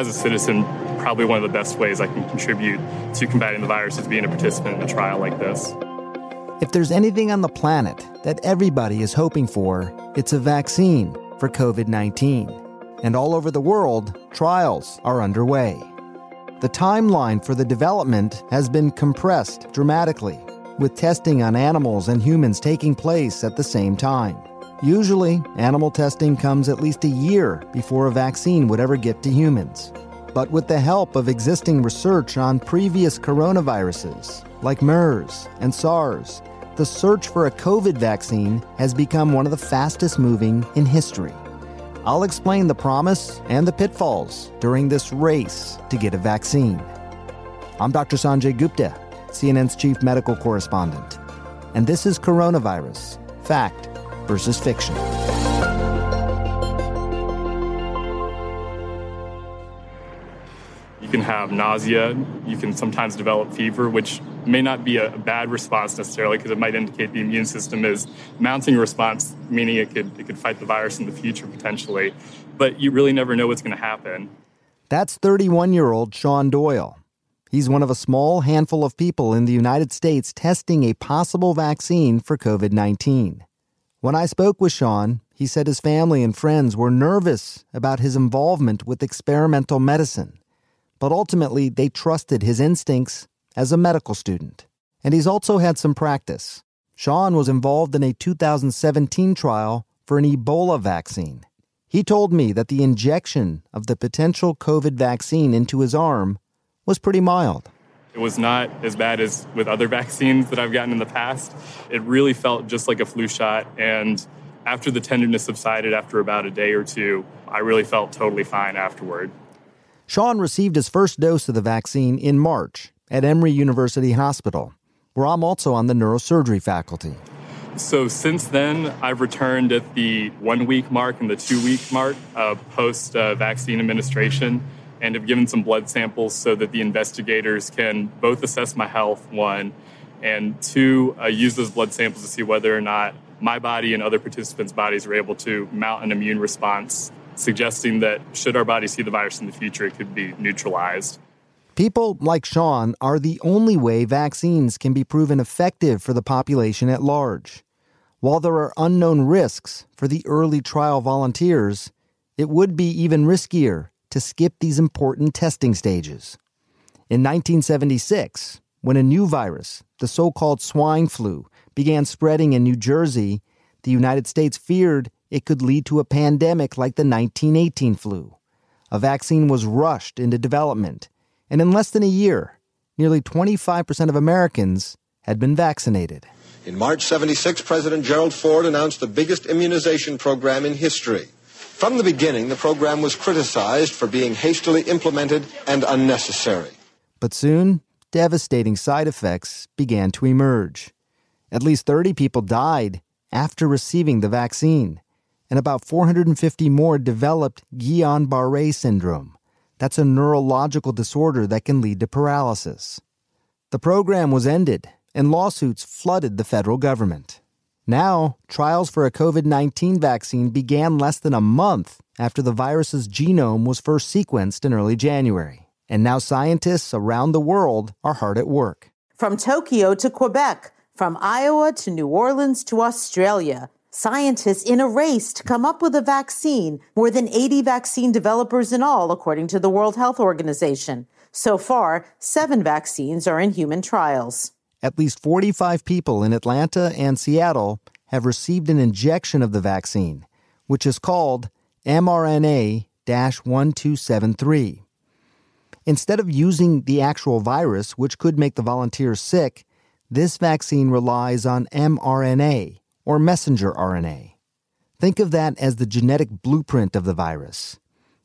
as a citizen, probably one of the best ways I can contribute to combating the virus is being a participant in a trial like this. If there's anything on the planet that everybody is hoping for, it's a vaccine for COVID 19. And all over the world, trials are underway. The timeline for the development has been compressed dramatically, with testing on animals and humans taking place at the same time. Usually, animal testing comes at least a year before a vaccine would ever get to humans. But with the help of existing research on previous coronaviruses, like MERS and SARS, the search for a COVID vaccine has become one of the fastest moving in history. I'll explain the promise and the pitfalls during this race to get a vaccine. I'm Dr. Sanjay Gupta, CNN's chief medical correspondent, and this is Coronavirus Fact versus Fiction. You can have nausea, you can sometimes develop fever, which may not be a bad response necessarily because it might indicate the immune system is mounting a response, meaning it could, it could fight the virus in the future potentially. But you really never know what's going to happen. That's 31 year old Sean Doyle. He's one of a small handful of people in the United States testing a possible vaccine for COVID 19. When I spoke with Sean, he said his family and friends were nervous about his involvement with experimental medicine, but ultimately they trusted his instincts as a medical student. And he's also had some practice. Sean was involved in a 2017 trial for an Ebola vaccine. He told me that the injection of the potential COVID vaccine into his arm was pretty mild. It was not as bad as with other vaccines that I've gotten in the past. It really felt just like a flu shot. And after the tenderness subsided after about a day or two, I really felt totally fine afterward. Sean received his first dose of the vaccine in March at Emory University Hospital, where I'm also on the neurosurgery faculty. So since then, I've returned at the one week mark and the two week mark uh, post uh, vaccine administration and have given some blood samples so that the investigators can both assess my health, one, and two, uh, use those blood samples to see whether or not my body and other participants' bodies are able to mount an immune response, suggesting that should our body see the virus in the future, it could be neutralized. People like Sean are the only way vaccines can be proven effective for the population at large. While there are unknown risks for the early trial volunteers, it would be even riskier to skip these important testing stages. In 1976, when a new virus, the so called swine flu, began spreading in New Jersey, the United States feared it could lead to a pandemic like the 1918 flu. A vaccine was rushed into development, and in less than a year, nearly 25% of Americans had been vaccinated. In March 76, President Gerald Ford announced the biggest immunization program in history. From the beginning, the program was criticized for being hastily implemented and unnecessary. But soon, devastating side effects began to emerge. At least 30 people died after receiving the vaccine, and about 450 more developed Guillain Barre syndrome. That's a neurological disorder that can lead to paralysis. The program was ended, and lawsuits flooded the federal government. Now, trials for a COVID 19 vaccine began less than a month after the virus's genome was first sequenced in early January. And now scientists around the world are hard at work. From Tokyo to Quebec, from Iowa to New Orleans to Australia, scientists in a race to come up with a vaccine, more than 80 vaccine developers in all, according to the World Health Organization. So far, seven vaccines are in human trials. At least 45 people in Atlanta and Seattle have received an injection of the vaccine, which is called mRNA 1273. Instead of using the actual virus, which could make the volunteers sick, this vaccine relies on mRNA, or messenger RNA. Think of that as the genetic blueprint of the virus.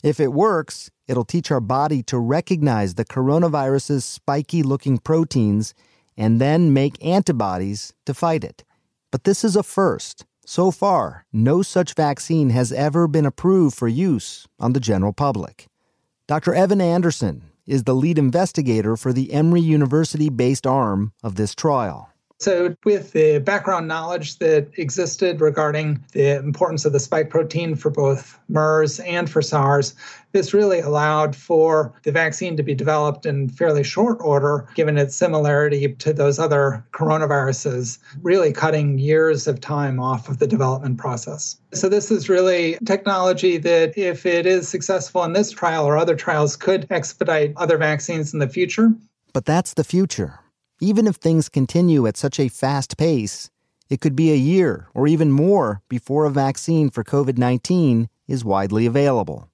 If it works, it'll teach our body to recognize the coronavirus's spiky looking proteins and then make antibodies to fight it. But this is a first. So far, no such vaccine has ever been approved for use on the general public. Dr. Evan Anderson is the lead investigator for the Emory University based arm of this trial. So, with the background knowledge that existed regarding the importance of the spike protein for both MERS and for SARS, this really allowed for the vaccine to be developed in fairly short order, given its similarity to those other coronaviruses, really cutting years of time off of the development process. So, this is really technology that, if it is successful in this trial or other trials, could expedite other vaccines in the future. But that's the future. Even if things continue at such a fast pace, it could be a year or even more before a vaccine for COVID 19 is widely available.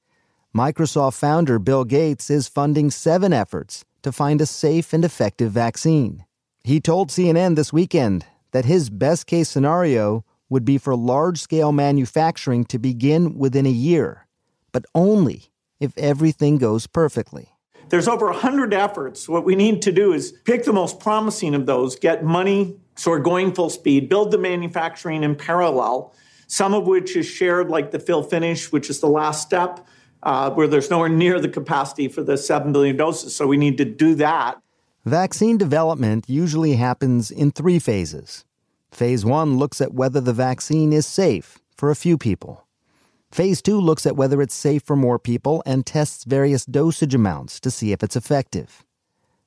Microsoft founder Bill Gates is funding seven efforts to find a safe and effective vaccine. He told CNN this weekend that his best case scenario would be for large scale manufacturing to begin within a year, but only if everything goes perfectly. There's over 100 efforts. What we need to do is pick the most promising of those, get money so we're going full speed, build the manufacturing in parallel, some of which is shared, like the fill finish, which is the last step, uh, where there's nowhere near the capacity for the 7 billion doses. So we need to do that. Vaccine development usually happens in three phases. Phase one looks at whether the vaccine is safe for a few people. Phase 2 looks at whether it's safe for more people and tests various dosage amounts to see if it's effective.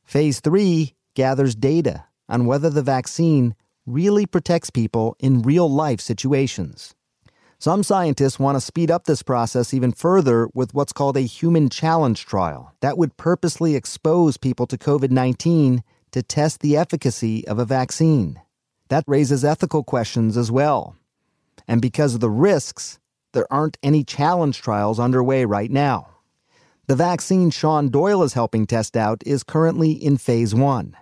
Phase 3 gathers data on whether the vaccine really protects people in real life situations. Some scientists want to speed up this process even further with what's called a human challenge trial that would purposely expose people to COVID 19 to test the efficacy of a vaccine. That raises ethical questions as well. And because of the risks, there aren't any challenge trials underway right now. The vaccine Sean Doyle is helping test out is currently in phase one.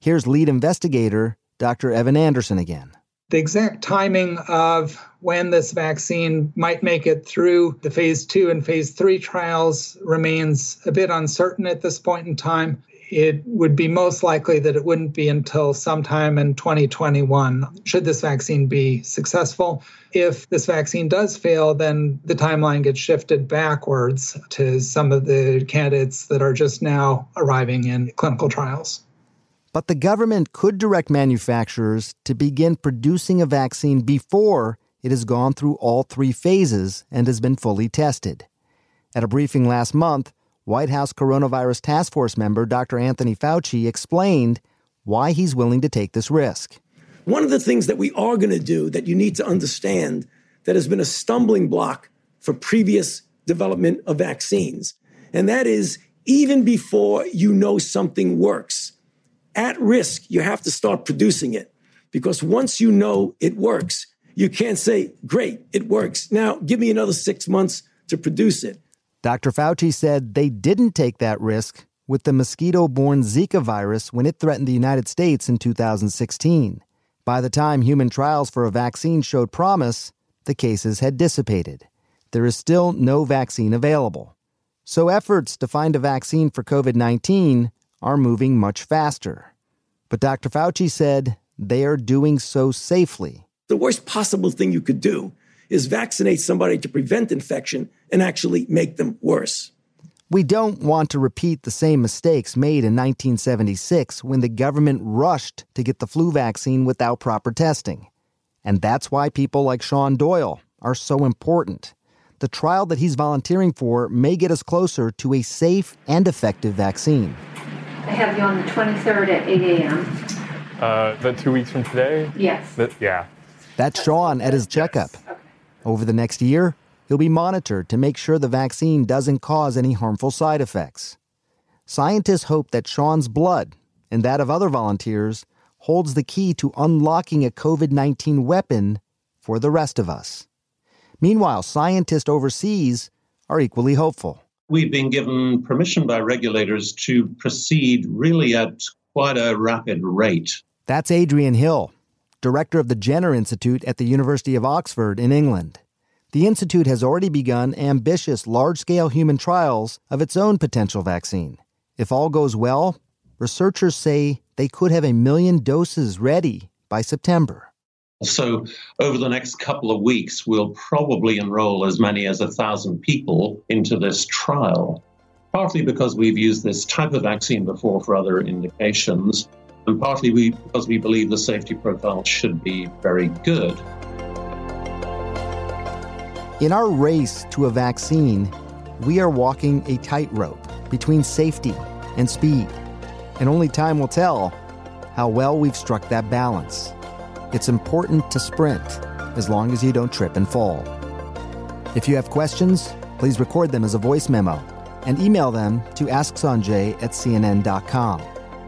Here's lead investigator Dr. Evan Anderson again. The exact timing of when this vaccine might make it through the phase two and phase three trials remains a bit uncertain at this point in time it would be most likely that it wouldn't be until sometime in 2021 should this vaccine be successful. If this vaccine does fail, then the timeline gets shifted backwards to some of the candidates that are just now arriving in clinical trials. But the government could direct manufacturers to begin producing a vaccine before it has gone through all three phases and has been fully tested. At a briefing last month, White House Coronavirus Task Force member Dr. Anthony Fauci explained why he's willing to take this risk. One of the things that we are going to do that you need to understand that has been a stumbling block for previous development of vaccines, and that is even before you know something works, at risk, you have to start producing it. Because once you know it works, you can't say, great, it works. Now give me another six months to produce it. Dr. Fauci said they didn't take that risk with the mosquito borne Zika virus when it threatened the United States in 2016. By the time human trials for a vaccine showed promise, the cases had dissipated. There is still no vaccine available. So efforts to find a vaccine for COVID 19 are moving much faster. But Dr. Fauci said they are doing so safely. The worst possible thing you could do is vaccinate somebody to prevent infection and actually make them worse. We don't want to repeat the same mistakes made in 1976 when the government rushed to get the flu vaccine without proper testing. And that's why people like Sean Doyle are so important. The trial that he's volunteering for may get us closer to a safe and effective vaccine. I have you on the 23rd at 8 a.m. Uh, that two weeks from today? Yes. That, yeah. That's Sean at his checkup. Over the next year, he'll be monitored to make sure the vaccine doesn't cause any harmful side effects. Scientists hope that Sean's blood and that of other volunteers holds the key to unlocking a COVID 19 weapon for the rest of us. Meanwhile, scientists overseas are equally hopeful. We've been given permission by regulators to proceed really at quite a rapid rate. That's Adrian Hill, director of the Jenner Institute at the University of Oxford in England. The Institute has already begun ambitious large scale human trials of its own potential vaccine. If all goes well, researchers say they could have a million doses ready by September. So, over the next couple of weeks, we'll probably enroll as many as a thousand people into this trial, partly because we've used this type of vaccine before for other indications, and partly we, because we believe the safety profile should be very good. In our race to a vaccine, we are walking a tightrope between safety and speed, and only time will tell how well we've struck that balance. It's important to sprint as long as you don't trip and fall. If you have questions, please record them as a voice memo and email them to AskSanjay at CNN.com.